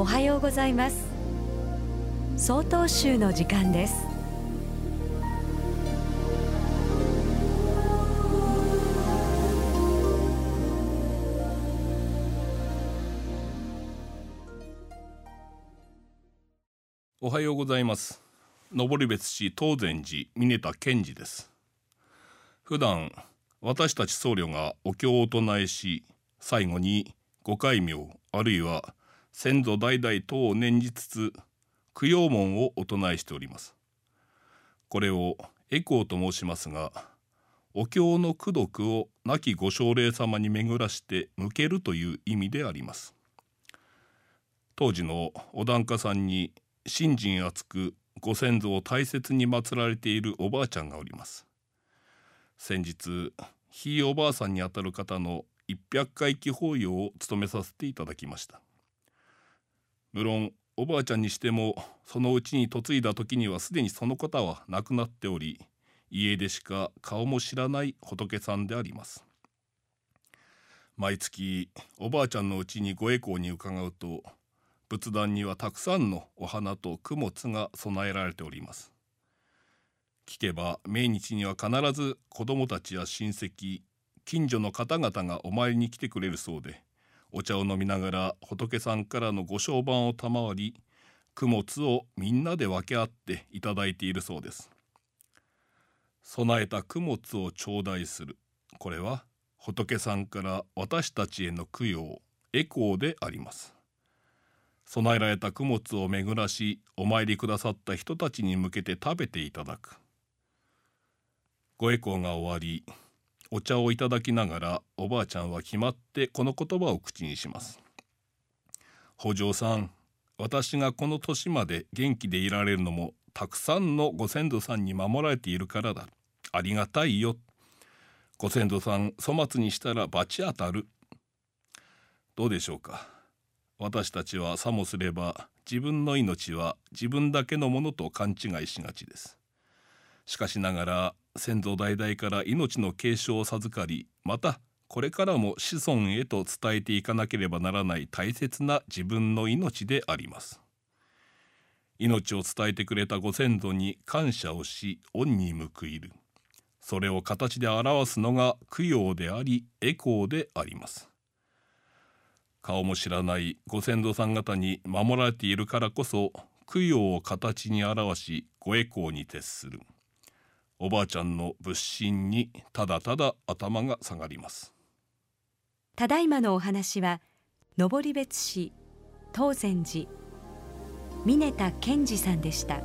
おはようございます。総統集の時間です。おはようございます。登別市東禅寺峰田健二です。普段私たち僧侶がお経を唱えし最後にご戒名あるいは先祖代々等を念じつつ供養門をお唱えしております。これをエコーと申しますがお経の功徳を亡きご奨励様に巡らして向けるという意味であります。当時のお檀家さんに信心厚くご先祖を大切に祀られているおばあちゃんがおります。先日ひいおばあさんにあたる方の一百回忌法要を務めさせていただきました。無論おばあちゃんにしてもそのうちに嫁いだ時にはすでにその方は亡くなっており家でしか顔も知らない仏さんであります。毎月おばあちゃんのうちにご栄光に伺うと仏壇にはたくさんのお花と供物が備えられております。聞けば命日には必ず子供たちや親戚近所の方々がお参りに来てくれるそうでお茶を飲みながら仏さんからのご商売を賜り供物をみんなで分け合っていただいているそうです。備えた供物を頂戴する。これは仏さんから私たちへの供養エコーであります。備えられた供物を巡らしお参りくださった人たちに向けて食べていただく。ご栄光が終わりお茶をいただきながらおばあちゃんは決まってこの言葉を口にします北条さん私がこの年まで元気でいられるのもたくさんのご先祖さんに守られているからだ。ありがたいよ。ご先祖さん粗末にしたら罰当たる。どうでしょうか。私たちはさもすれば自分の命は自分だけのものと勘違いしがちです。しかしながら先祖代々から命の継承を授かりまたこれからも子孫へと伝えていかなければならない大切な自分の命であります。命を伝えてくれたご先祖に感謝をし恩に報いる。それを形で表すのが供養でありエコーであります。顔も知らないご先祖さん方に守られているからこそ供養を形に表しごエコーに徹する。おばあちゃんの仏心にただただ頭が下がります。ただいまのお話は登別市東禅寺峰田健二さんでした。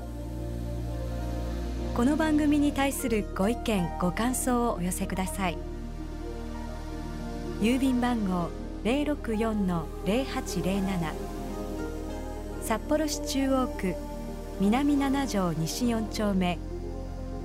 この番組に対するご意見ご感想をお寄せください。郵便番号064-0807札幌市中央区南七条西4丁目